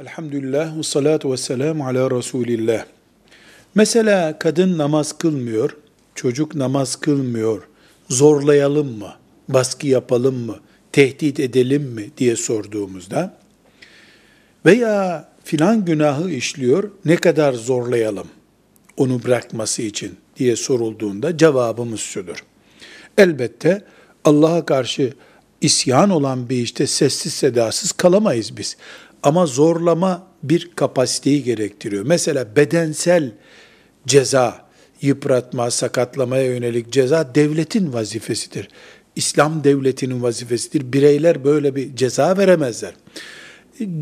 Elhamdülillah ve salatu ve selamu ala Resulillah. Mesela kadın namaz kılmıyor, çocuk namaz kılmıyor, zorlayalım mı, baskı yapalım mı, tehdit edelim mi diye sorduğumuzda veya filan günahı işliyor, ne kadar zorlayalım onu bırakması için diye sorulduğunda cevabımız şudur. Elbette Allah'a karşı isyan olan bir işte sessiz sedasız kalamayız biz. Ama zorlama bir kapasiteyi gerektiriyor. Mesela bedensel ceza, yıpratma, sakatlamaya yönelik ceza devletin vazifesidir. İslam devletinin vazifesidir. Bireyler böyle bir ceza veremezler.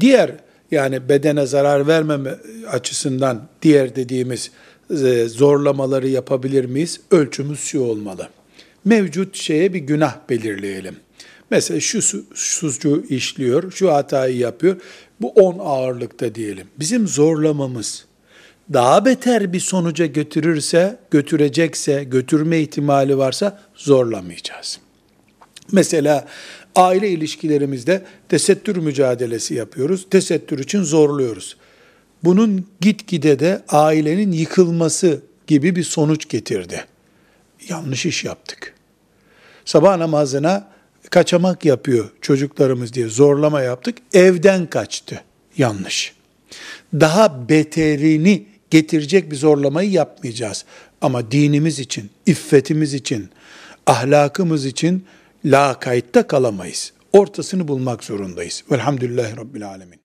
Diğer yani bedene zarar vermeme açısından diğer dediğimiz e, zorlamaları yapabilir miyiz? Ölçümüz şu olmalı. Mevcut şeye bir günah belirleyelim. Mesela şu suçu işliyor, şu hatayı yapıyor. Bu 10 ağırlıkta diyelim. Bizim zorlamamız daha beter bir sonuca götürürse, götürecekse, götürme ihtimali varsa zorlamayacağız. Mesela aile ilişkilerimizde tesettür mücadelesi yapıyoruz. Tesettür için zorluyoruz. Bunun gitgide de ailenin yıkılması gibi bir sonuç getirdi. Yanlış iş yaptık. Sabah namazına kaçamak yapıyor çocuklarımız diye zorlama yaptık. Evden kaçtı. Yanlış. Daha beterini getirecek bir zorlamayı yapmayacağız. Ama dinimiz için, iffetimiz için, ahlakımız için la kayıtta kalamayız. Ortasını bulmak zorundayız. Velhamdülillahi Rabbil Alemin.